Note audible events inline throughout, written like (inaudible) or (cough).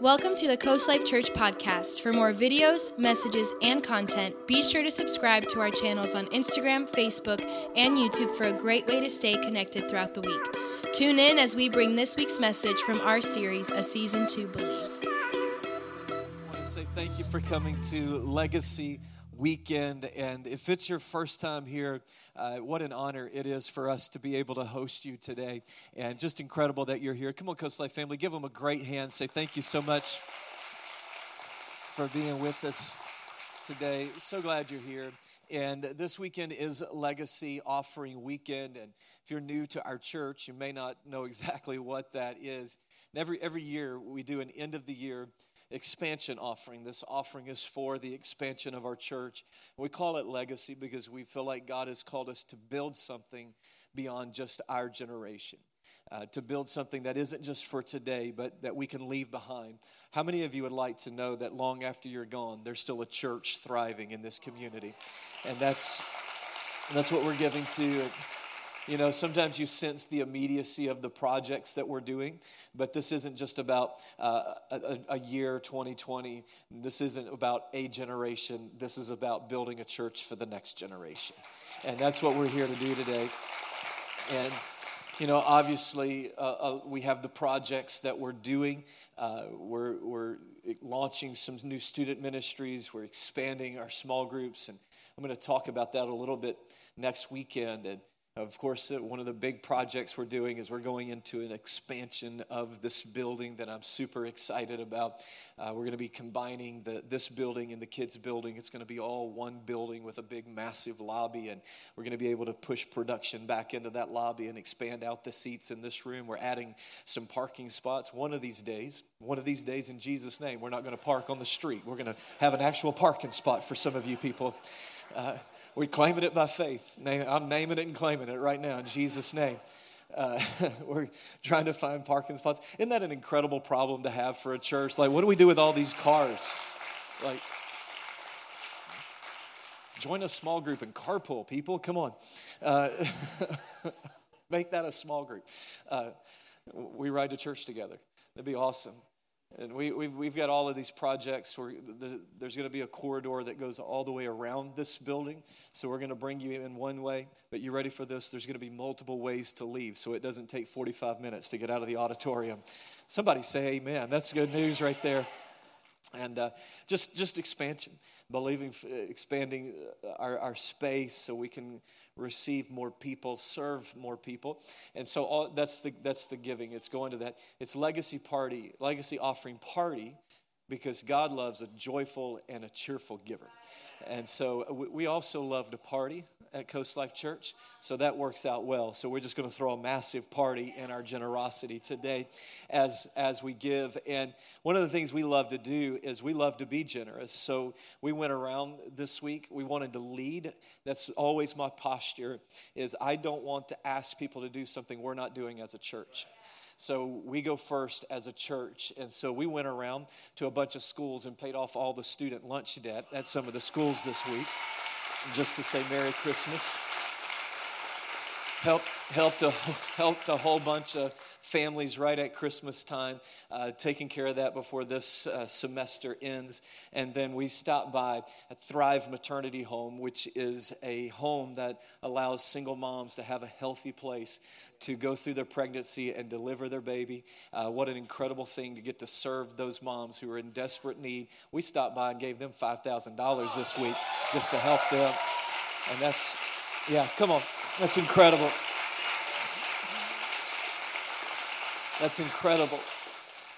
Welcome to the Coast Life Church podcast. For more videos, messages, and content, be sure to subscribe to our channels on Instagram, Facebook, and YouTube for a great way to stay connected throughout the week. Tune in as we bring this week's message from our series, A Season to Believe. I want to say thank you for coming to Legacy Weekend. And if it's your first time here, uh, what an honor it is for us to be able to host you today. And just incredible that you're here. Come on, Coast Life family, give them a great hand. Say thank you so much for being with us today. So glad you're here. And this weekend is Legacy Offering Weekend. And if you're new to our church, you may not know exactly what that is. And every, every year, we do an end of the year expansion offering. This offering is for the expansion of our church. We call it legacy because we feel like God has called us to build something beyond just our generation. Uh, to build something that isn't just for today, but that we can leave behind. How many of you would like to know that long after you're gone, there's still a church thriving in this community? And that's, that's what we're giving to you know, sometimes you sense the immediacy of the projects that we're doing, but this isn't just about uh, a, a year 2020. This isn't about a generation. This is about building a church for the next generation. And that's what we're here to do today. And you know, obviously, uh, uh, we have the projects that we're doing. Uh, we're, we're launching some new student ministries. We're expanding our small groups, and I'm going to talk about that a little bit next weekend. And of course, uh, one of the big projects we're doing is we're going into an expansion of this building that I'm super excited about. Uh, we're going to be combining the, this building and the kids' building. It's going to be all one building with a big, massive lobby, and we're going to be able to push production back into that lobby and expand out the seats in this room. We're adding some parking spots. One of these days, one of these days, in Jesus' name, we're not going to park on the street. We're going to have an actual parking spot for some of you people. Uh, we're claiming it by faith. I'm naming it and claiming it right now in Jesus' name. Uh, (laughs) we're trying to find parking spots. Isn't that an incredible problem to have for a church? Like, what do we do with all these cars? Like, join a small group and carpool, people. Come on. Uh, (laughs) make that a small group. Uh, we ride to church together. That'd be awesome. And we, we've, we've got all of these projects where the, there's going to be a corridor that goes all the way around this building. So we're going to bring you in one way, but you ready for this? There's going to be multiple ways to leave, so it doesn't take 45 minutes to get out of the auditorium. Somebody say amen. That's good news right there. And uh, just, just expansion, believing, expanding our, our space so we can receive more people, serve more people. And so all, that's, the, that's the giving. It's going to that. It's legacy party, legacy offering party because God loves a joyful and a cheerful giver. And so we also love to party at Coast Life Church. So that works out well. So we're just going to throw a massive party in our generosity today as, as we give. And one of the things we love to do is we love to be generous. So we went around this week. We wanted to lead. That's always my posture is I don't want to ask people to do something we're not doing as a church. So we go first as a church. And so we went around to a bunch of schools and paid off all the student lunch debt at some of the schools this week just to say Merry Christmas. Helped, helped, a, (laughs) helped a whole bunch of families right at Christmas time, uh, taking care of that before this uh, semester ends. And then we stopped by a Thrive Maternity Home, which is a home that allows single moms to have a healthy place to go through their pregnancy and deliver their baby. Uh, what an incredible thing to get to serve those moms who are in desperate need. We stopped by and gave them $5,000 this week just to help them. And that's, yeah, come on. That's incredible. That's incredible.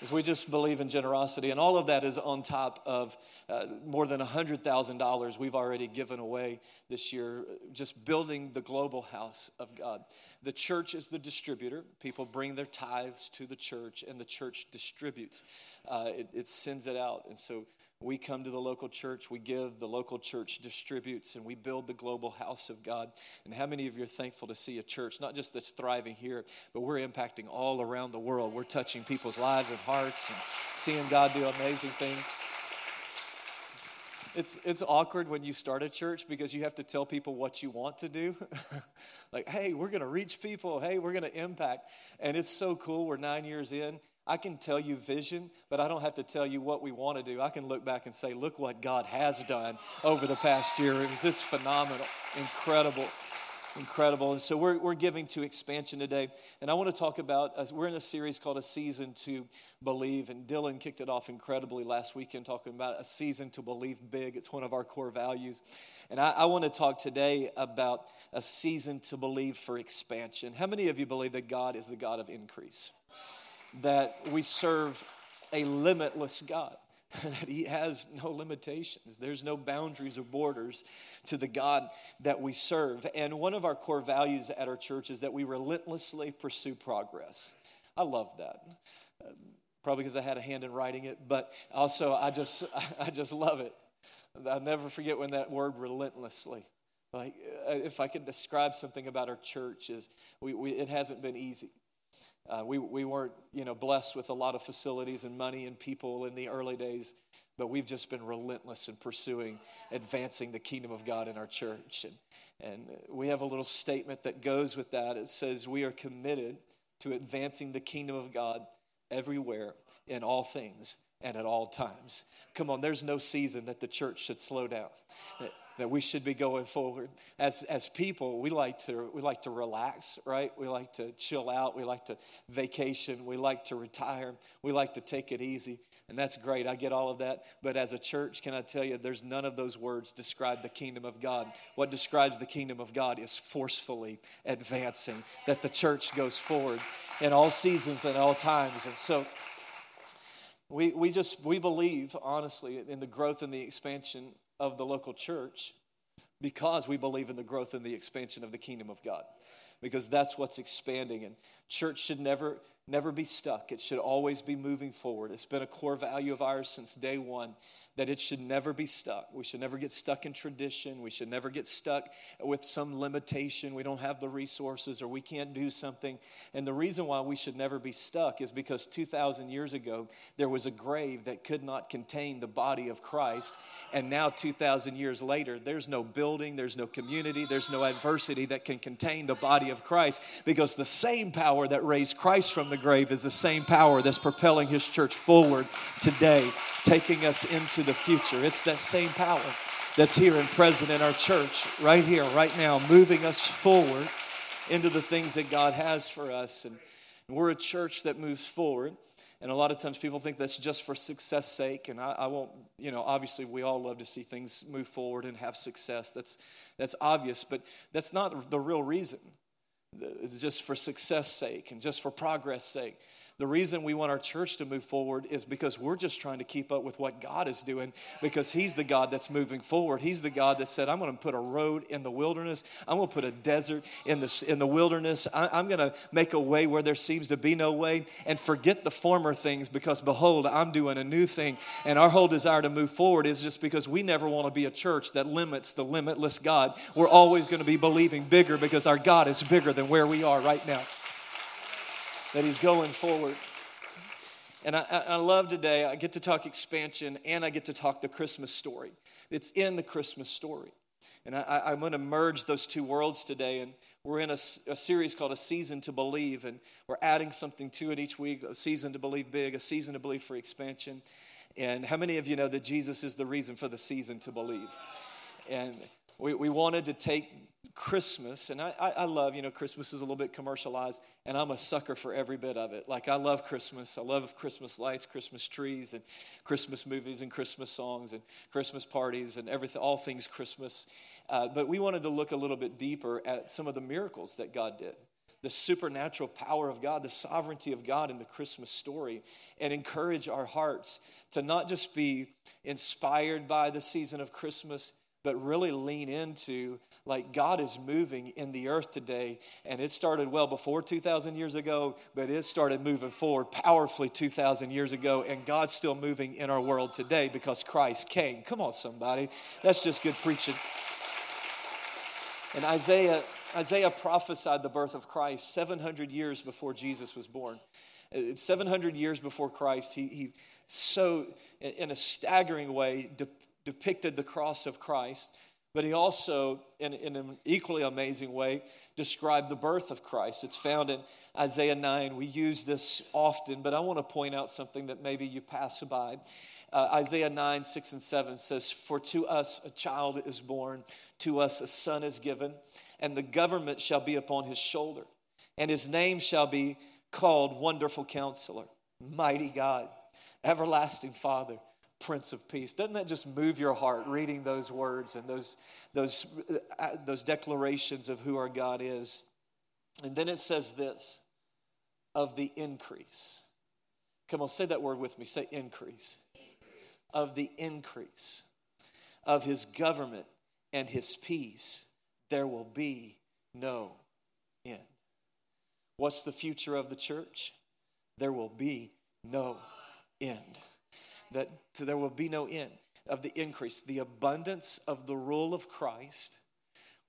As we just believe in generosity, and all of that is on top of uh, more than $100,000 we've already given away this year, just building the global house of God. The church is the distributor. People bring their tithes to the church, and the church distributes. Uh, it, it sends it out. And so we come to the local church, we give, the local church distributes, and we build the global house of God. And how many of you are thankful to see a church, not just that's thriving here, but we're impacting all around the world? We're touching people's lives and hearts and seeing God do amazing things. It's, it's awkward when you start a church because you have to tell people what you want to do. (laughs) like, hey, we're going to reach people. Hey, we're going to impact. And it's so cool. We're nine years in I can tell you vision, but I don't have to tell you what we want to do. I can look back and say, look what God has done over the past year. It's, it's phenomenal, incredible, incredible. And so we're, we're giving to expansion today. And I want to talk about, uh, we're in a series called A Season to Believe. And Dylan kicked it off incredibly last weekend talking about a season to believe big. It's one of our core values. And I, I want to talk today about a season to believe for expansion. How many of you believe that God is the God of increase? That we serve a limitless God, (laughs) that He has no limitations. There's no boundaries or borders to the God that we serve. And one of our core values at our church is that we relentlessly pursue progress. I love that. probably because I had a hand in writing it, but also I just (laughs) I just love it. I'll never forget when that word relentlessly. Like uh, if I could describe something about our church is we, we it hasn't been easy. Uh, we, we weren't, you know, blessed with a lot of facilities and money and people in the early days, but we've just been relentless in pursuing advancing the kingdom of God in our church. And, and we have a little statement that goes with that. It says, We are committed to advancing the kingdom of God everywhere, in all things, and at all times. Come on, there's no season that the church should slow down that we should be going forward. As, as people, we like, to, we like to relax, right? We like to chill out. We like to vacation. We like to retire. We like to take it easy. And that's great. I get all of that. But as a church, can I tell you, there's none of those words describe the kingdom of God. What describes the kingdom of God is forcefully advancing, that the church goes forward in all seasons and all times. And so, we, we just we believe honestly in the growth and the expansion of the local church because we believe in the growth and the expansion of the kingdom of God. Because that's what's expanding. And church should never, never be stuck. It should always be moving forward. It's been a core value of ours since day one that it should never be stuck. We should never get stuck in tradition. We should never get stuck with some limitation. We don't have the resources or we can't do something. And the reason why we should never be stuck is because 2,000 years ago, there was a grave that could not contain the body of Christ. And now, 2,000 years later, there's no building, there's no community, there's no adversity that can contain the body of Christ because the same power that raised Christ from the grave is the same power that's propelling his church forward today, taking us into the the future. It's that same power that's here and present in our church right here, right now, moving us forward into the things that God has for us. And we're a church that moves forward. And a lot of times people think that's just for success sake. And I, I, won't, you know, obviously we all love to see things move forward and have success. That's, that's obvious, but that's not the real reason. It's just for success sake and just for progress sake. The reason we want our church to move forward is because we're just trying to keep up with what God is doing because He's the God that's moving forward. He's the God that said, I'm going to put a road in the wilderness, I'm going to put a desert in the, in the wilderness, I, am going to make a way where there seems to be no way and forget the former things because behold, I'm doing a new thing. And our whole desire to move forward is just because we never want to be a church that limits the limitless God. We're always going to be believing bigger because our God is bigger than where we are right now that he's going forward. And I, I, love today, I get to talk expansion and I get to talk the Christmas story. It's in the Christmas story. And I, I'm going to merge those two worlds today. And we're in a, a, series called A Season to Believe. And we're adding something to it each week a season to believe big, a season to believe for expansion. And how many of you know that Jesus is the reason for the season to believe? And we, we wanted to take Christmas, and I, I, love, you know, Christmas is a little bit commercialized, and I'm a sucker for every bit of it. Like, I love Christmas. I love Christmas lights, Christmas trees, and Christmas movies, and Christmas songs, and Christmas parties, and everything, all things Christmas. Uh, but we wanted to look a little bit deeper at some of the miracles that God did, the supernatural power of God, the sovereignty of God in the Christmas story, and encourage our hearts to not just be inspired by the season of Christmas, but really lean into like God is moving in the earth today. And it started well before 2,000 years ago, but it started moving forward powerfully 2,000 years ago. And God's still moving in our world today because Christ came. Come on, somebody. That's just good preaching. And Isaiah, Isaiah prophesied the birth of Christ 700 years before Jesus was born. It's 700 years before Christ, he, he so, in a staggering way, de- depicted the cross of Christ but he also, in, in an equally amazing way, described the birth of Christ. It's found in Isaiah 9. We use this often, but I want to point out something that maybe you pass by. Uh, Isaiah 9, 6 and 7 says, For to us a child is born, to us a son is given, and the government shall be upon his shoulder, and his name shall be called Wonderful Counselor, Mighty God, Everlasting Father Prince of Peace. Doesn't that just move your heart reading those words and those, those, uh, those declarations of who our God is? And then it says this of the increase. Come on, say that word with me. Say increase. Of the increase of his government and his peace, there will be no end. What's the future of the church? There will be no end that there will be no end of the increase. The abundance of the rule of Christ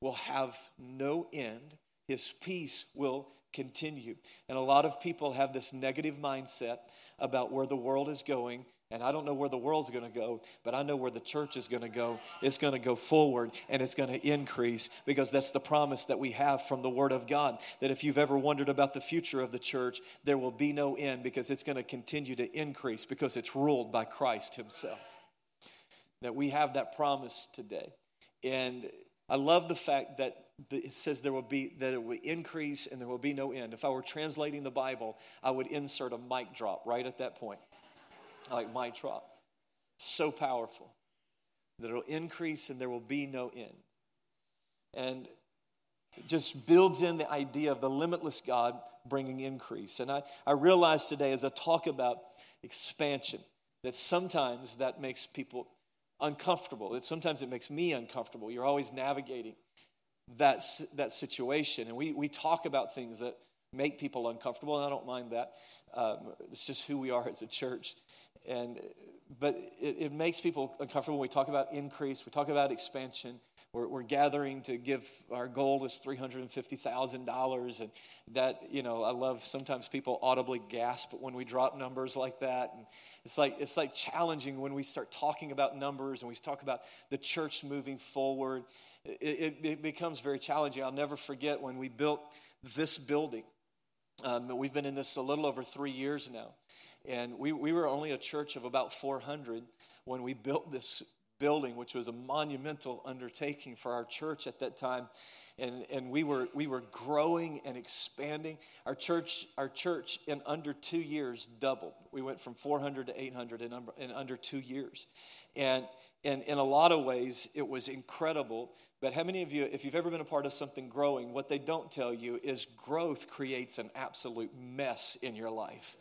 will have no end. His peace will continue. And a lot of people have this negative mindset about where the world is going and I don't know where the world's going to go, but I know where the church is going to go. It's going to go forward and it's going to increase because that's the promise that we have from the Word of God. That if you've ever wondered about the future of the church, there will be no end because it's going to continue to increase because it's ruled by Christ Himself. That we have that promise today. And I love the fact that it says there will be that it will increase and there will be no end. If I were translating the Bible, I would insert a mic drop right at that point like my drop. So powerful that it'll increase and there will be no end. And it just builds in the idea of the limitless God bringing increase. And I, I realize today as I talk about expansion that sometimes that makes people uncomfortable. That sometimes it makes me uncomfortable. You're always navigating that, that situation. And we, we talk about things that make people uncomfortable, and I don't mind that. Um, it's just who we are as a church and but it, it, makes people uncomfortable when we talk about increase. We talk about expansion. We're, we're gathering to give our goal is $350000 and that you know i love sometimes people audibly gasp when we drop numbers like that. And it's like it's like challenging when we start talking about numbers and we talk about the church moving forward. It, it, it becomes very challenging. I'll never forget when we built this building. Um, we've been in this a little over three years now and we, we were only a church of about 400 when we built this building, which was a monumental undertaking for our church at that time. And, and we, were, we were growing and expanding. Our church, our church, in under two years, doubled. We went from 400 to 800 in, in under two years. And, and in a lot of ways, it was incredible. But how many of you, if you've ever been a part of something growing, what they don't tell you is growth creates an absolute mess in your life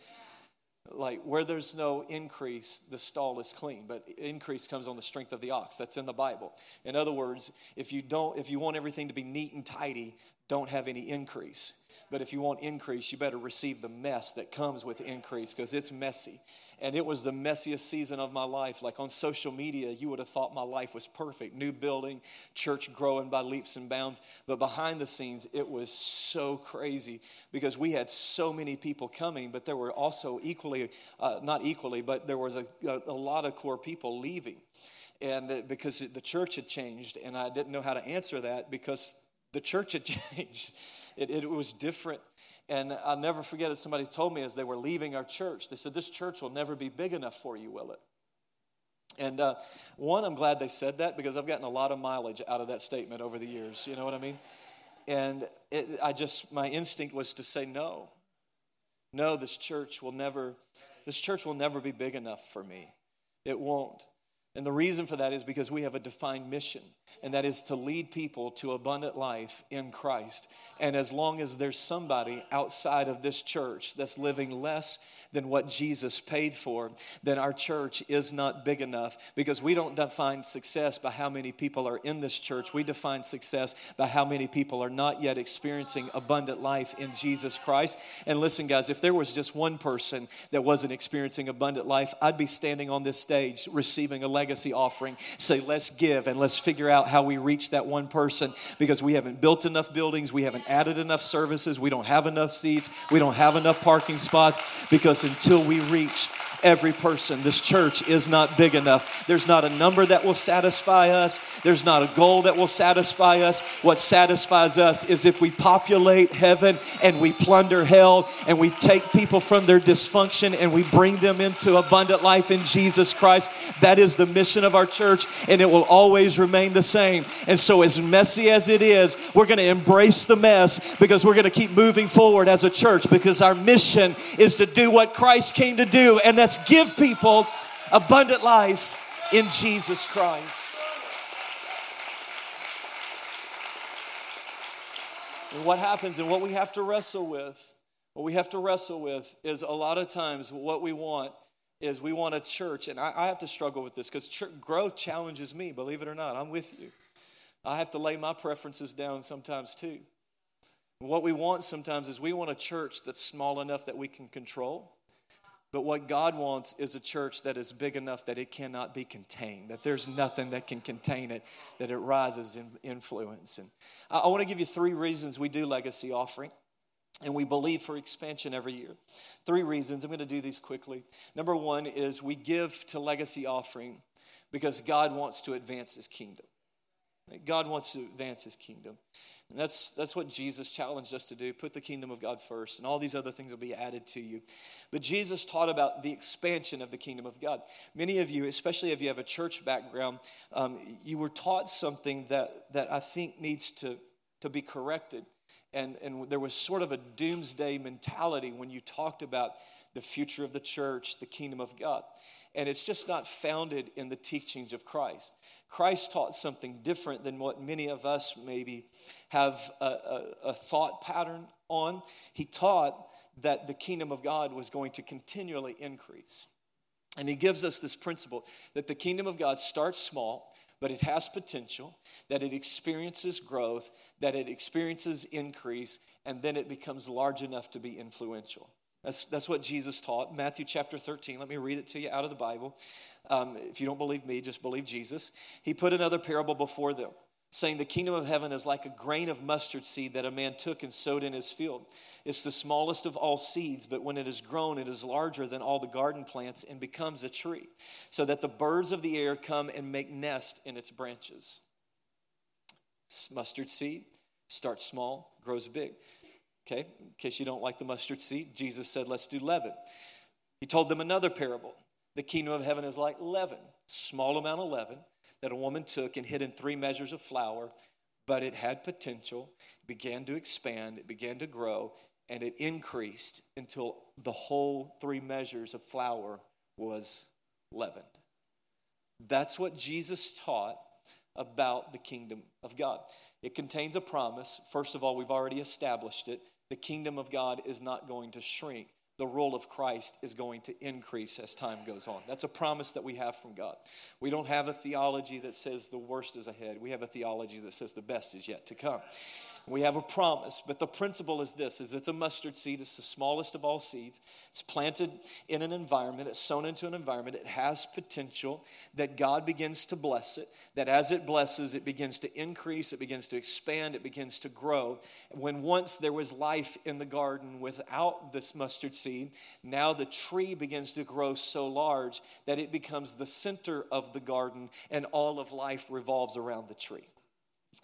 like where there's no increase the stall is clean but increase comes on the strength of the ox. That's in the bible. In other words if you don't if you want everything to be neat and tidy don't have any increase. But if you want increase you better receive the mess that comes with increase because it's messy and it was the messiest season of my life. Like on social media, you would have thought my life was perfect. New building, church growing by leaps and bounds. But behind the scenes, it was so crazy because we had so many people coming, but there were also equally, uh, not equally, but there was a, a, a lot of core people leaving. And because the church had changed, and I didn't know how to answer that because the church had (laughs) changed. It, it was different. And I'll never forget it, somebody told me as they were leaving our church, they said, This church will never be big enough for you, will it? And uh, one, I'm glad they said that because I've gotten a lot of mileage out of that statement over the years. You know what I mean? And it, I just, my instinct was to say, No. No, this church will never, this church will never be big enough for me. It won't. And the reason for that is because we have a defined mission, and that is to lead people to abundant life in Christ. And as long as there's somebody outside of this church that's living less than what Jesus paid for, then our church is not big enough because we don't define success by how many people are in this church. We define success by how many people are not yet experiencing abundant life in Jesus Christ. And listen, guys, if there was just one person that wasn't experiencing abundant life, I'd be standing on this stage receiving a legacy offering. Say, let's give and let's figure out how we reach that one person because we haven't built enough buildings, we haven't added enough services, we don't have enough seats, we don't have enough parking spots because until we reach every person. This church is not big enough. There's not a number that will satisfy us, there's not a goal that will satisfy us. What satisfies us is if we populate heaven and we plunder hell and we take people from their dysfunction and we bring them into abundant life in Jesus Christ. That is the mission of our church and it will always remain the same. And so, as messy as it is, we're going to embrace the mess because we're going to keep moving forward as a church because our mission is to do what Christ came to do, and that's give people abundant life in Jesus Christ. And what happens and what we have to wrestle with, what we have to wrestle with is a lot of times what we want is we want a church, and I, I have to struggle with this because growth challenges me, believe it or not. I'm with you. I have to lay my preferences down sometimes too. What we want sometimes is we want a church that's small enough that we can control. But what God wants is a church that is big enough that it cannot be contained, that there's nothing that can contain it, that it rises in influence. And I, I want to give you three reasons we do legacy offering, and we believe for expansion every year. Three reasons. I'm going to do these quickly. Number one is we give to legacy offering because God wants to advance his kingdom. God wants to advance his kingdom. And that's, that's what Jesus challenged us to do put the kingdom of God first, and all these other things will be added to you. But Jesus taught about the expansion of the kingdom of God. Many of you, especially if you have a church background, um, you were taught something that, that I think needs to, to be corrected. And, and there was sort of a doomsday mentality when you talked about the future of the church, the kingdom of God. And it's just not founded in the teachings of Christ. Christ taught something different than what many of us maybe have a, a, a, thought pattern on. He taught that the kingdom of God was going to continually increase. And he gives us this principle that the kingdom of God starts small, but it has potential, that it experiences growth, that it experiences increase, and then it becomes large enough to be influential. That's, that's what Jesus taught. Matthew chapter 13. Let me read it to you out of the Bible. Um, if you don't believe me, just believe Jesus. He put another parable before them, saying, The kingdom of heaven is like a grain of mustard seed that a man took and sowed in his field. It's the smallest of all seeds, but when it is grown, it is larger than all the garden plants and becomes a tree, so that the birds of the air come and make nest in its branches. Mustard seed starts small, grows big. Okay, in case you don't like the mustard seed, Jesus said, let's do leaven. He told them another parable. The kingdom of heaven is like leaven, small amount of leaven that a woman took and hid in three measures of flour, but it had potential, began to expand, it began to grow, and it increased until the whole three measures of flour was leavened. That's what Jesus taught about the kingdom of God. It contains a promise. First of all, we've already established it. The kingdom of God is not going to shrink. The role of Christ is going to increase as time goes on. That's a promise that we have from God. We don't have a theology that says the worst is ahead. We have a theology that says the best is yet to come. We have a promise, but the principle is this is it's a mustard seed, it's the smallest of all seeds. It's planted in an environment, it's sown into an environment, it has potential that God begins to bless it, that as it blesses, it begins to increase, it begins to expand, it begins to grow. When once there was life in the garden without this mustard seed, now the tree begins to grow so large that it becomes the center of the garden and all of life revolves around the tree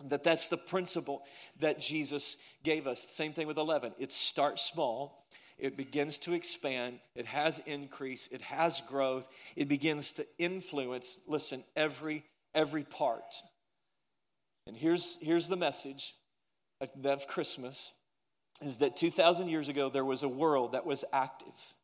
that that's the principle that Jesus gave us. Same thing with leaven. It starts small, it begins to expand, it has increase, it has growth, it begins to influence, listen, every every part. And here's here's the message of Christmas is that 2000 years ago there was a world that was active.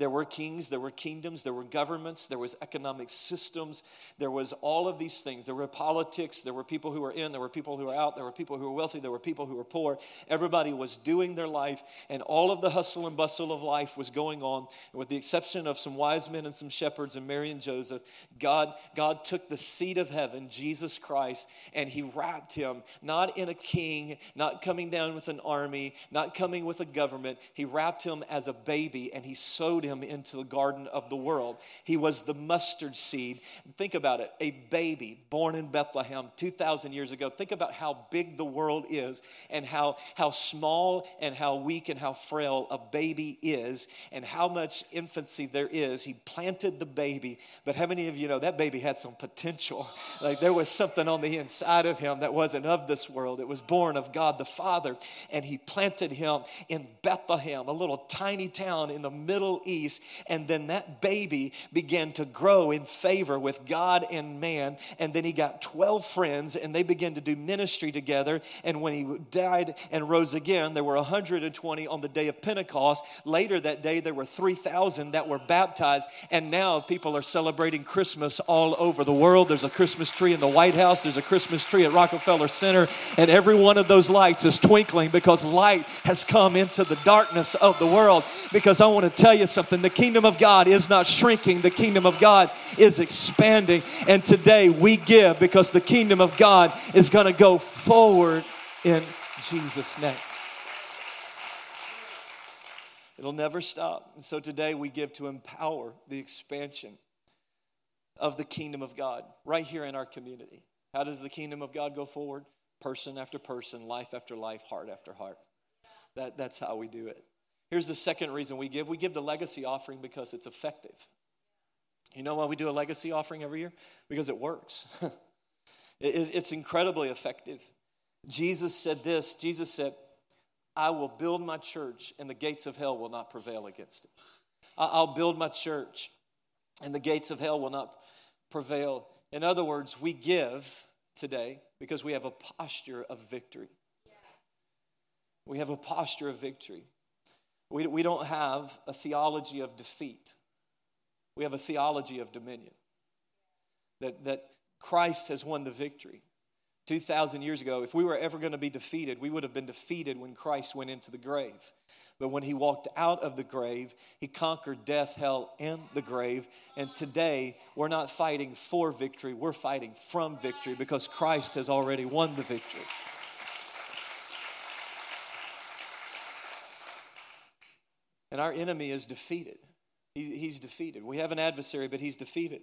There were kings, there were kingdoms, there were governments, there was economic systems, there was all of these things. There were politics, there were people who were in, there were people who were out, there were people who were wealthy, there were people who were poor. Everybody was doing their life, and all of the hustle and bustle of life was going on. And with the exception of some wise men and some shepherds and Mary and Joseph, God, God took the seed of heaven, Jesus Christ, and he wrapped him not in a king, not coming down with an army, not coming with a government. He wrapped him as a baby and he sowed him into the garden of the world. He was the mustard seed. Think about it a baby born in Bethlehem 2,000 years ago. Think about how big the world is and how, how small and how weak and how frail a baby is and how much infancy there is. He planted the baby, but how many of you know that baby had some potential? (laughs) Like there was something on the inside of him that wasn't of this world. It was born of God the Father, and he planted him in Bethlehem, a little tiny town in the Middle East. And then that baby began to grow in favor with God and man. And then he got 12 friends, and they began to do ministry together. And when he died and rose again, there were 120 on the day of Pentecost. Later that day, there were 3,000 that were baptized. And now people are celebrating Christmas all over the world. There's a Christmas tree in the White House, there's a Christmas tree at Rockefeller Center, and every one of those lights is twinkling because light has come into the darkness of the world. Because I want to tell you something the kingdom of God is not shrinking, the kingdom of God is expanding. And today we give because the kingdom of God is going to go forward in Jesus' name. It'll never stop. And so today we give to empower the expansion of the kingdom of God right here in our community. How does the kingdom of God go forward? Person after person, life after life, heart after heart. That, that's how we do it. Here's the second reason we give we give the legacy offering because it's effective. You know why we do a legacy offering every year? Because it works. (laughs) it, it's incredibly effective. Jesus said this Jesus said, I will build my church, and the gates of hell will not prevail against it. I'll build my church, and the gates of hell will not prevail. In other words, we give today because we have a posture of victory. We have a posture of victory. We, we don't have a theology of defeat, we have a theology of dominion. That, that Christ has won the victory. 2,000 years ago, if we were ever going to be defeated, we would have been defeated when Christ went into the grave. But when he walked out of the grave, he conquered death, hell, and the grave. And today, we're not fighting for victory, we're fighting from victory because Christ has already won the victory. And our enemy is defeated. He, he's defeated. We have an adversary, but he's defeated.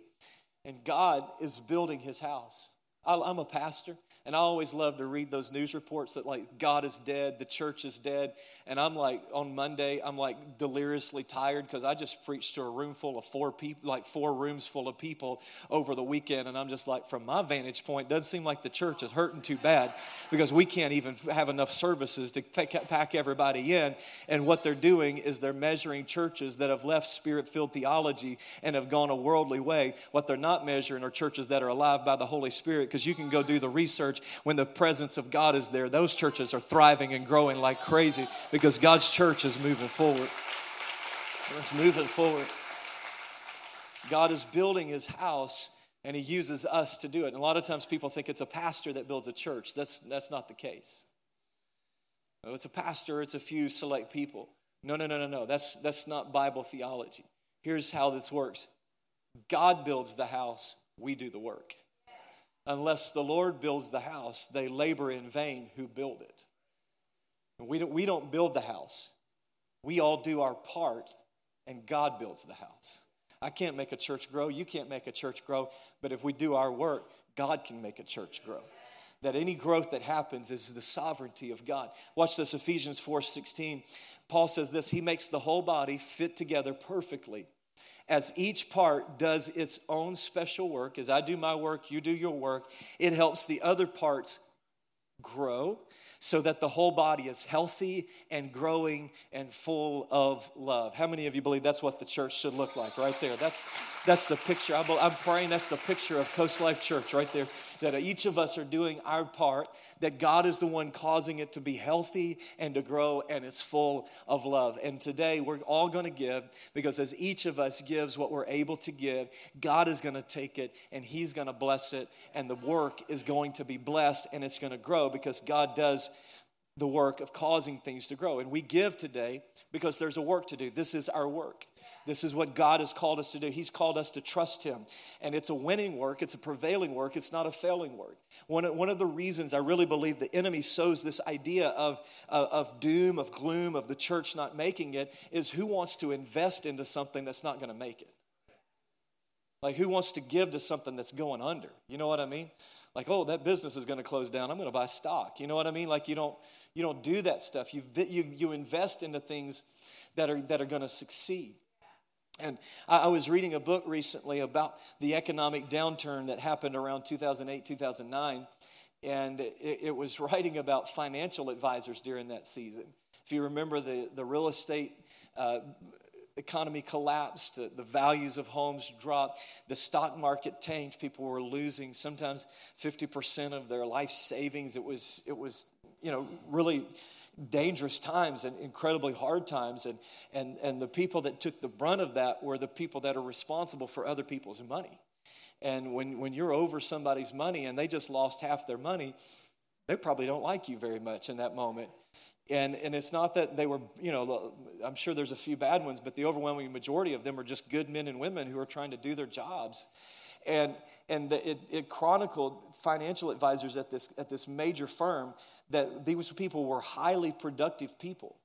And God is building his house. I, I'm a pastor. And I always love to read those news reports that like God is dead, the church is dead. And I'm like on Monday, I'm like deliriously tired because I just preached to a room full of four people, like four rooms full of people over the weekend. And I'm just like, from my vantage point, it doesn't seem like the church is hurting too bad because we can't even have enough services to pack everybody in. And what they're doing is they're measuring churches that have left spirit filled theology and have gone a worldly way. What they're not measuring are churches that are alive by the Holy Spirit because you can go do the research church, when the presence of God is there, those churches are thriving and growing like crazy because God's church is moving forward. It's moving forward. God is building his house and he uses us to do it. And a lot of times people think it's a pastor that builds a church. That's, that's not the case. It's a pastor, it's a few select people. No, no, no, no, no. That's, that's not Bible theology. Here's how this works God builds the house, we do the work. Unless the Lord builds the house, they labor in vain who build it. We don't, we don't build the house. We all do our part, and God builds the house. I can't make a church grow. You can't make a church grow. But if we do our work, God can make a church grow. That any growth that happens is the sovereignty of God. Watch this Ephesians 4 16. Paul says this He makes the whole body fit together perfectly as each part does its own special work, as I do my work, you do your work, it helps the other parts grow so that the whole body is healthy and growing and full of love. How many of you believe that's what the church should look like right there? That's, that's the picture. I'm praying that's the picture of Coast Life Church right there that each of us are doing our part, that God is the one causing it to be healthy and to grow, and it's full of love. And today we're all going to give because as each of us gives what we're able to give, God is going to take it and He's going to bless it, and the work is going to be blessed and it's going to grow because God does the work of causing things to grow. And we give today because there's a work to do. This is our work. This is what God has called us to do. He's called us to trust Him. And it's a winning work, it's a prevailing work, it's not a failing work. One of, one of the reasons I really believe the enemy sows this idea of, of, doom, of gloom, of the church not making it is who wants to invest into something that's not going to make it? Like, who wants to give to something that's going under? You know what I mean? Like, oh, that business is going to close down. I'm going to buy stock. You know what I mean? Like, you don't you don't do that stuff. You you you invest into things that are that are going to succeed. And I was reading a book recently about the economic downturn that happened around 2008, 2009. And it, was (laughs) writing about financial advisors during that season. If you remember, the, the real estate uh, economy collapsed, the, the values of homes dropped, the stock market tanked, people were losing sometimes 50% of their life savings. It was, it was you know, really dangerous times and incredibly hard times. And, and, and the people that took the brunt of that were the people that are responsible for other people's money. And when, when you're over somebody's money and they just lost half their money, they probably don't like you very much in that moment. And, and it's not that they were, you know, I'm sure there's a few bad ones, but the overwhelming majority of them are just good men and women who are trying to do their jobs. And, and it, it chronicled financial advisors at this, at this major firm that these people were highly productive people.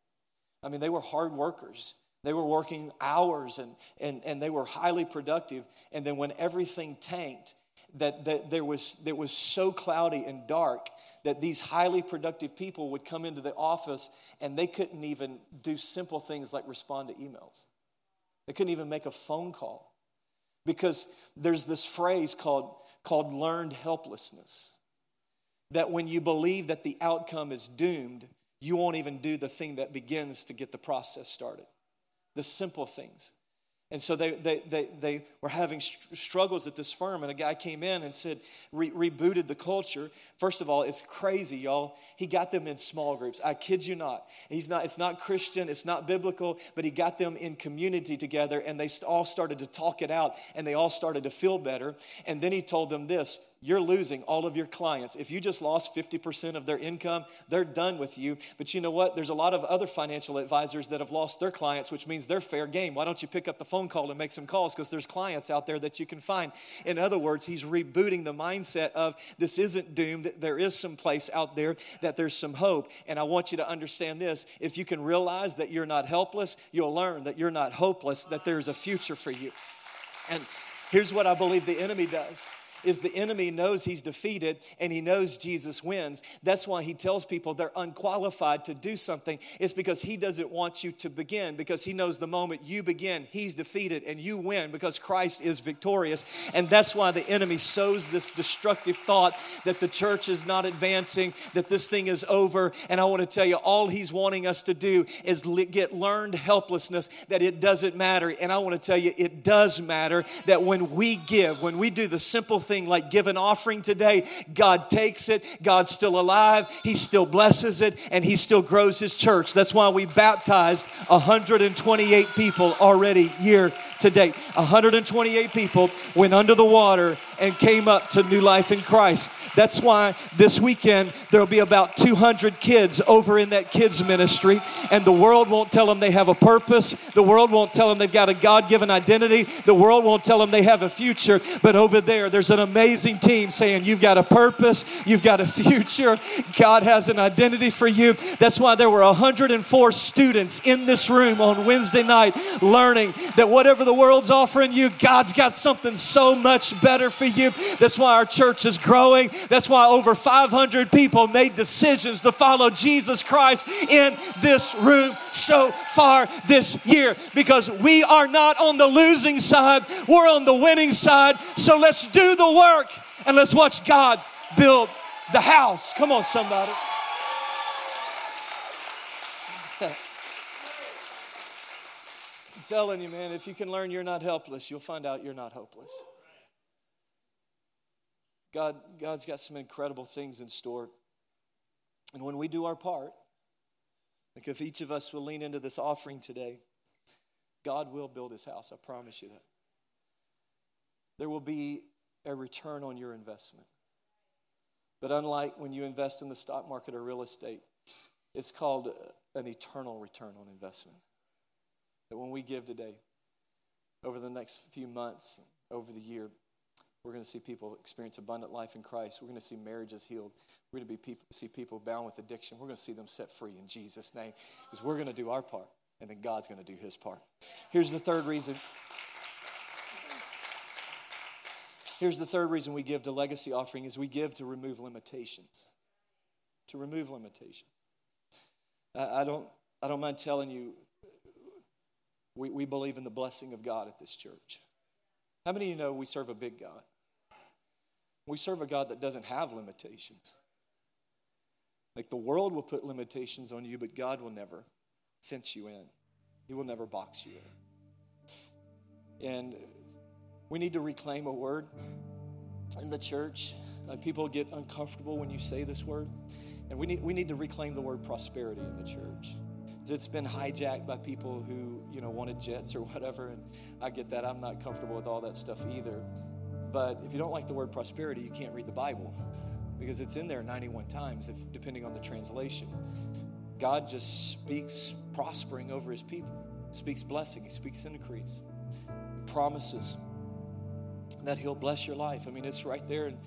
I mean, they were hard workers. They were working hours and, and, and they were highly productive. And then when everything tanked, that, that there was, that was so cloudy and dark that these highly productive people would come into the office and they couldn't even do simple things like respond to emails. They couldn't even make a phone call because there's this phrase called, called learned helplessness that when you believe that the outcome is doomed, you won't even do the thing that begins to get the process started. The simple things. And so they, they, they, they were having struggles at this firm, and a guy came in and said, re- rebooted the culture. First of all, it's crazy, y'all. He got them in small groups. I kid you not. He's not. It's not Christian. It's not biblical. But he got them in community together, and they all started to talk it out, and they all started to feel better. And then he told them this: you're losing all of your clients. If you just lost 50% of their income, they're done with you. But you know what? There's a lot of other financial advisors that have lost their clients, which means they're fair game. Why don't you pick up the phone call and make some calls? Because there's clients out there that you can find. In other words, he's rebooting the mindset of this isn't doomed. There is some place out there that there's some hope. And I want you to understand this if you can realize that you're not helpless, you'll learn that you're not hopeless, that there's a future for you. And here's what I believe the enemy does is the enemy knows he's defeated and he knows Jesus wins. That's why he tells people they're unqualified to do something. It's because he doesn't want you to begin because he knows the moment you begin, he's defeated and you win because Christ is victorious. And that's why the enemy sows this destructive thought that the church is not advancing, that this thing is over. And I want to tell you, all he's wanting us to do is get learned helplessness that it doesn't matter. And I want to tell you, it does matter that when we give, when we do the simple thing, thing like give an offering today, God takes it. God's still alive. He still blesses it and He still grows His church. That's why we baptized 128 people already year to date. 128 people went under the water and came up to new life in Christ. That's why this weekend there'll be about 200 kids over in that kids ministry, and the world won't tell them they have a purpose. The world won't tell them they've got a God given identity. The world won't tell them they have a future. But over there, there's an amazing team saying, You've got a purpose, you've got a future, God has an identity for you. That's why there were 104 students in this room on Wednesday night learning that whatever the world's offering you, God's got something so much better for you. That's why our church is growing. That's why over 500 people made decisions to follow Jesus Christ in this room so far this year because we are not on the losing side, we're on the winning side. So let's do the work and let's watch God build the house. Come on, somebody. (laughs) I'm telling you, man, if you can learn you're not helpless, you'll find out you're not hopeless. God, God's got some incredible things in store. And when we do our part, like if each of us will lean into this offering today, God will build his house. I promise you that. There will be a return on your investment. But unlike when you invest in the stock market or real estate, it's called an eternal return on investment. That when we give today, over the next few months, over the year, we're going to see people experience abundant life in Christ. We're going to see marriages healed. We're going to be people, see people bound with addiction. We're going to see them set free in Jesus' name because we're going to do our part and then God's going to do his part. Here's the third reason. Here's the third reason we give to legacy offering is we give to remove limitations. To remove limitations. I don't, I don't mind telling you, we, we believe in the blessing of God at this church. How many of you know we serve a big God? We serve a God that doesn't have limitations. Like the world will put limitations on you, but God will never fence you in, He will never box you in. And we need to reclaim a word in the church. Uh, people get uncomfortable when you say this word. And we need, we need to reclaim the word prosperity in the church. It's been hijacked by people who, you know, wanted jets or (laughs) whatever. And I get that. I'm not comfortable with all that stuff either. But if you don't like the word prosperity, you can't read the Bible because it's in there 91 times, if, depending on the translation. God just speaks prospering over his people, speaks blessing, he speaks increase, he promises that he'll bless your life. I mean, it's right there in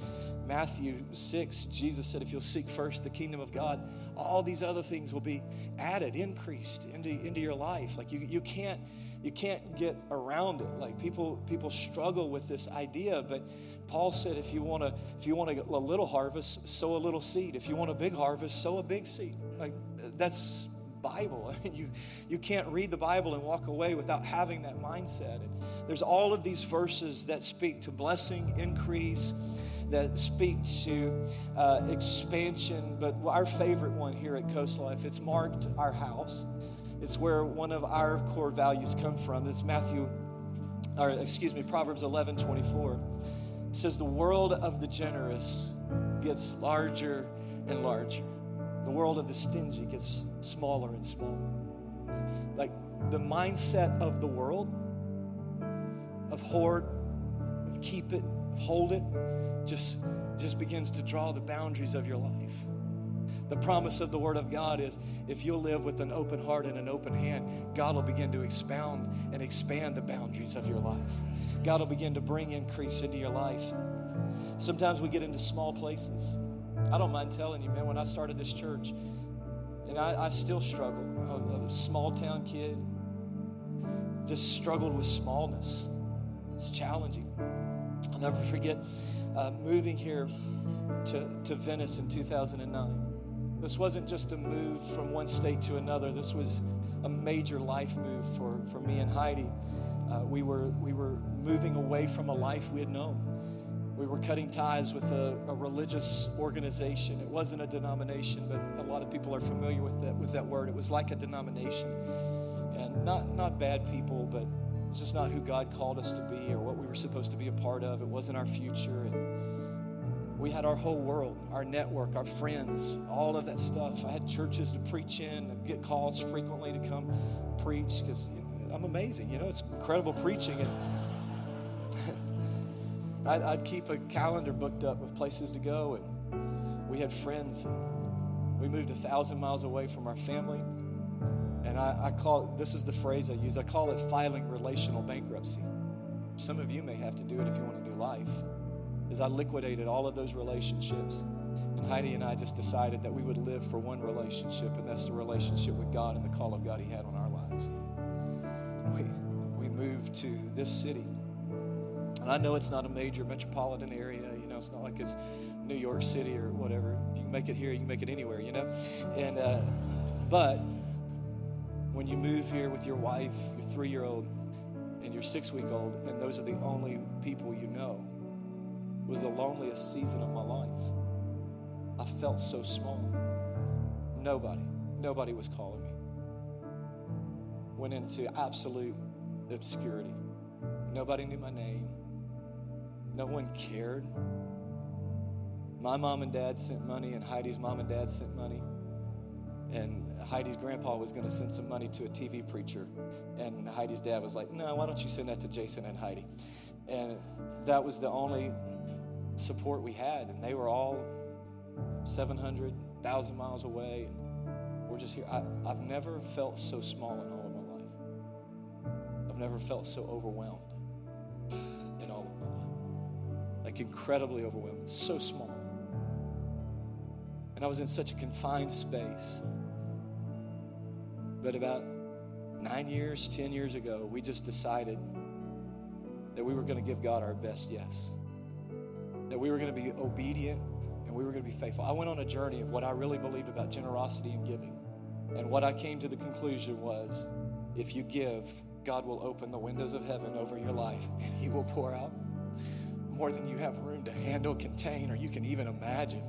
Matthew 6. Jesus said, If you'll seek first the kingdom of God, all these other things will be added, increased into, into your life. Like you, you can't you can't get around it. Like people people struggle with this idea, but Paul said if you want to if you want a, little harvest, sow a little seed. If you want a big harvest, sow a big seed. Like that's Bible. I (laughs) mean, you you can't read the Bible and walk away without having that mindset. And there's all of these verses that speak to blessing, increase, that speak to uh, expansion. But our favorite one here at Coast Life, it's marked our house. It's where one of our core values come from. It's Matthew, or excuse me, Proverbs 11 24. It says, The world of the generous gets larger and larger. The world of the stingy gets smaller and smaller. Like the mindset of the world of hoard, of keep it, of hold it, just, just begins to draw the boundaries of your life. The promise of the Word of God is if you'll live with an open heart and an open hand, God will begin to expound and expand the boundaries of your life. God will begin to bring increase into your life. Sometimes we get into small places. I don't mind telling you, man, when I started this church, and I, I still struggle. I was a small town kid, just struggled with smallness. It's challenging. I'll never forget uh, moving here to, to Venice in 2009. This wasn't just a move from one state to another, this was a major life move for, for me and Heidi. Uh, we, were, we were moving away from a life we had known. We were cutting ties with a, a, religious organization. It wasn't a denomination, but a lot of people are familiar with that, with that word. It was like a denomination. And not, not bad people, but it's just not who God called us to be or what we were supposed to be a part of. It wasn't our future. And we had our whole world, our network, our friends, all of that stuff. I had churches to preach in, and get calls frequently to come preach because I'm amazing. You know, it's incredible preaching. And (laughs) I'd, I'd keep a calendar booked up with places to go. And we had friends. And we moved a thousand miles away from our family and I, I call this is the phrase I use, I call it filing relational bankruptcy. Some of you may have to do it if you want a new life. Is I liquidated all of those relationships. And Heidi and I just decided that we would live for one relationship, and that's the relationship with God and the call of God He had on our lives. We, we moved to this city. And I know it's not a major metropolitan area, you know, it's not like it's New York City or whatever. If you can make it here, you can make it anywhere, you know? And, uh, but when you move here with your wife, your three year old, and your six week old, and those are the only people you know, it was the loneliest season of my life. I felt so small. Nobody, nobody was calling me. Went into absolute obscurity. Nobody knew my name. No one cared. My mom and dad sent money, and Heidi's mom and dad sent money. And Heidi's grandpa was going to send some money to a TV preacher. And Heidi's dad was like, no, why don't you send that to Jason and Heidi? And that was the only support we had. And they were all 700, 1,000 miles away. And we're just here. I, I've never felt so small in all of my life. I've never felt so overwhelmed in all of my life. Like incredibly overwhelmed, so small. And I was in such a confined space. But about nine years, 10 years ago, we just decided that we were going to give God our best yes. That we were going to be obedient and we were going to be faithful. I went on a journey of what I really believed about generosity and giving. And what I came to the conclusion was if you give, God will open the windows of heaven over your life and He will pour out more than you have room to handle, contain, or you can even imagine.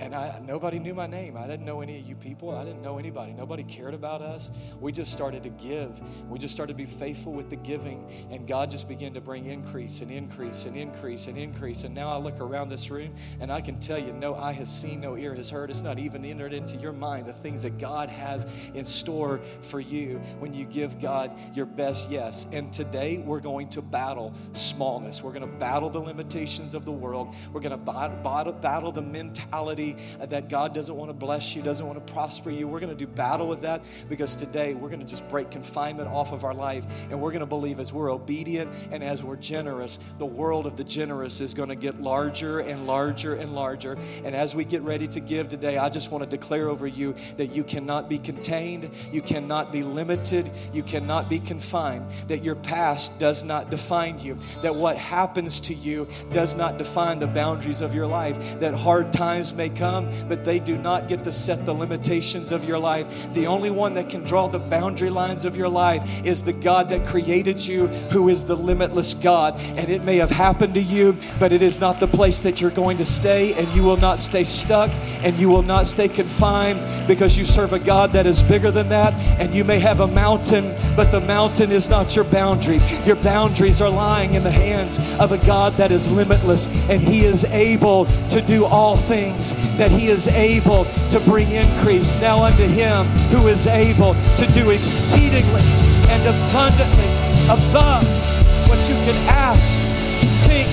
And I, nobody knew my name. I didn't know any of you people. I didn't know anybody. Nobody cared about us. We just started to give. We just started to be faithful with the giving. And God just began to bring increase and increase and increase and increase. And now I look around this room and I can tell you no eye has seen, no ear has heard. It's not even entered into your mind the things that God has in store for you when you give God your best yes. And today we're going to battle smallness. We're going to battle the limitations of the world. We're going to battle, battle the mentality Uh, that God doesn't want to bless you, doesn't want to prosper you. We're going to do battle with that because today we're going to just break confinement off of our life and we're going to believe as we're obedient and as we're generous, the world of the generous is going to get larger and larger and larger. And as we get ready to give today, I just want to declare over you that you cannot be contained, you cannot be limited, you cannot be confined, that your past does not define you, that what happens to you does not define the boundaries of your life, that hard times may come, but they do not get to set the limitations of your life. The only one that can draw the boundary lines of your life is the God that created you, who is the limitless God. And it may have happened to you, but it is not the place that you're going to stay, and you will not stay stuck, and you will not stay confined because you serve a God that is bigger than that. And you may have a mountain, but the mountain is not your boundary. Your boundaries are lying in the hands of a God that is limitless, and He is able to do all things that he is able to bring increase now unto him who is able to do exceedingly and abundantly above what you can ask, think,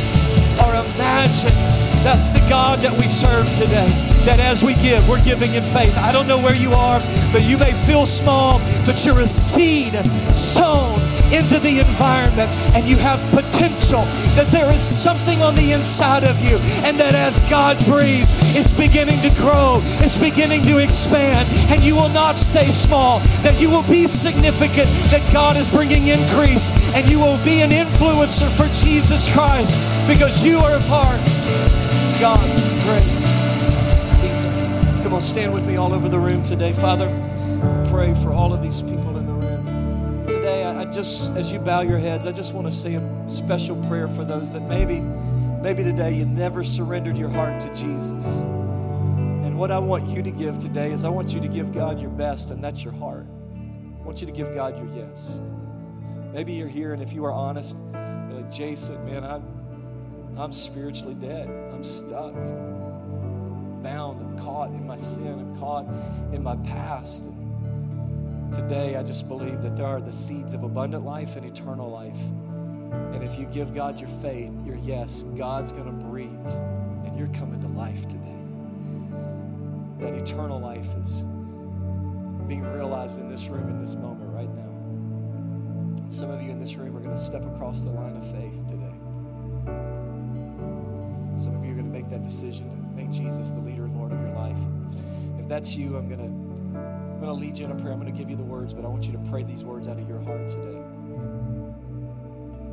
or imagine. That's the God that we serve today. That as we give, we're giving in faith. I don't know where you are, but you may feel small, but you're a seed sown into the environment and you have potential, that there is something on the inside of you, and that as God breathes, it's beginning to grow, it's beginning to expand, and you will not stay small, that you will be significant, that God is bringing increase, and you will be an influencer for Jesus Christ because you are a part of God's great kingdom. Come on, stand with me all over the room today, Father. Pray for all of these people just, as you bow your heads, I just want to say a special prayer for those that maybe, maybe today you never surrendered your heart to Jesus. And what I want you to give today is I want you to give God your best, and that's your heart. I want you to give God your yes. Maybe you're here, and if you are honest, you're like, Jason, man, I'm, I'm spiritually dead. I'm stuck, bound, I'm caught in my sin, I'm caught in my past. Today, I just believe that there are the seeds of abundant life and eternal life. And if you give God your faith, your yes, God's going to breathe and you're coming to life today. That eternal life is being realized in this room in this moment right now. Some of you in this room are going to step across the line of faith today. Some of you are going to make that decision to make Jesus the leader and Lord of your life. If that's you, I'm going to I'm going to lead you in a prayer. I'm going to give you the words, but I want you to pray these words out of your heart today.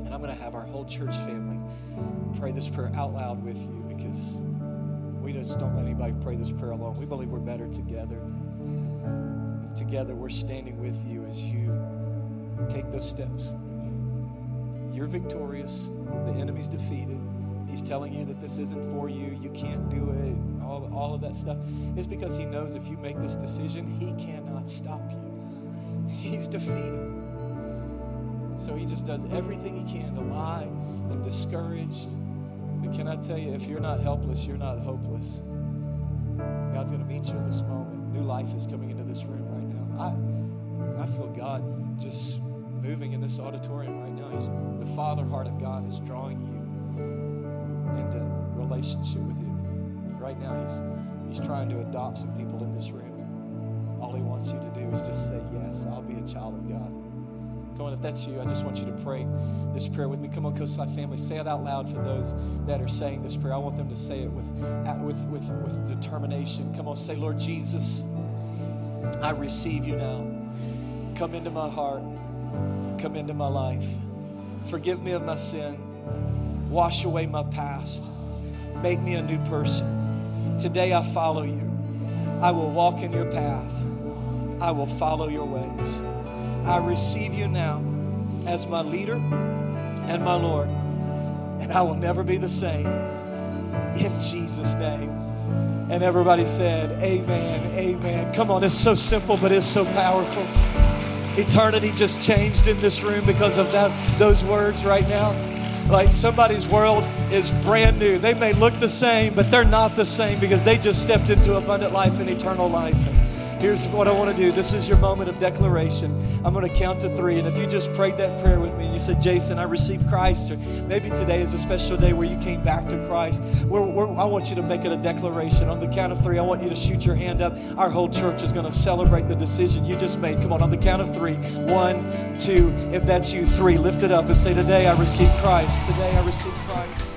And I'm going to have our whole church family pray this prayer out loud with you because we just don't let anybody pray this prayer alone. We believe we're better together. Together, we're standing with you as you take those steps. You're victorious, the enemy's defeated. He's telling you that this isn't for you, you can't do it, all, all of that stuff, is because he knows if you make this decision, he cannot stop you. He's defeated. And so he just does everything he can to lie and discouraged. But can I tell you, if you're not helpless, you're not hopeless. God's going to meet you in this moment. New life is coming into this room right now. I, I feel God just moving in this auditorium right now. He's, the Father heart of God is drawing you into relationship with Him. Right now, He's He's trying to adopt some people in this room. All He wants you to do is just say, Yes, I'll be a child of God. Come on, if that's you, I just want you to pray this prayer with me. Come on, Coast Life family, say it out loud for those that are saying this prayer. I want them to say it with, with, with, with determination. Come on, say, Lord Jesus, I receive you now. Come into my heart, come into my life. Forgive me of my sin, wash away my past, make me a new person. Today I follow you. I will walk in your path, I will follow your ways. I receive you now as my leader and my Lord, and I will never be the same. In Jesus' name. And everybody said, Amen, Amen. Come on, it's so simple, but it's so powerful. Eternity just changed in this room because of that, those words right now. Like somebody's world is brand new. They may look the same, but they're not the same because they just stepped into abundant life and eternal life. Here's what I want to do. This is your moment of declaration. I'm going to count to three. And if you just prayed that prayer with me and you said, Jason, I received Christ, or maybe today is a special day where you came back to Christ, we're, we're, I want you to make it a declaration. On the count of three, I want you to shoot your hand up. Our whole church is going to celebrate the decision you just made. Come on, on the count of three. One, two. If that's you, three. Lift it up and say, Today I received Christ. Today I received Christ.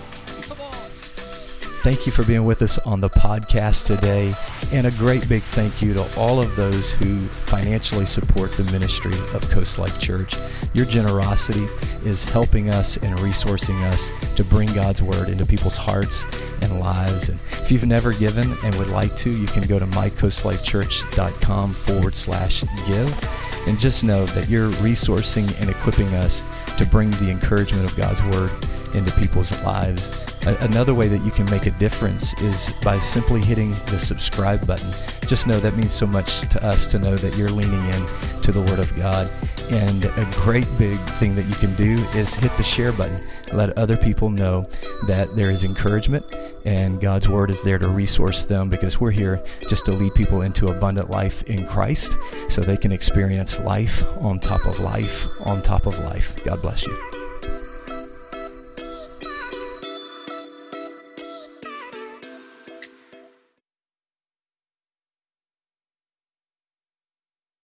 Thank you for being with us on the podcast today. And a great big thank you to all of those who financially support the ministry of Coast Life Church. Your generosity is helping us and resourcing us to bring God's word into people's hearts and lives. And if you've never given and would like to, you can go to mycoastlifechurch.com forward slash give. And just know that you're resourcing and equipping us to bring the encouragement of God's word into people's lives. Another way that you can make a difference is by simply hitting the subscribe button. Just know that means so much to us to know that you're leaning in to the Word of God. And a great big thing that you can do is hit the share button. Let other people know that there is encouragement and God's Word is there to resource them because we're here just to lead people into abundant life in Christ so they can experience life on top of life on top of life. God bless you.